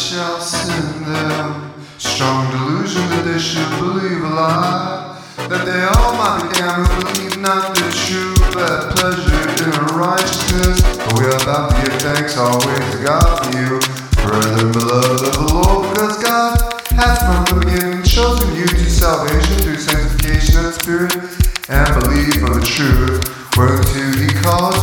Shall send them. Strong delusion that they should believe a lie. That they all might be believe not the true, but pleasure in righteousness. But we are about to give thanks always to God for you, brethren beloved of the Lord, because God has from the beginning chosen you to salvation through sanctification of the Spirit and belief of the truth, whereunto He calls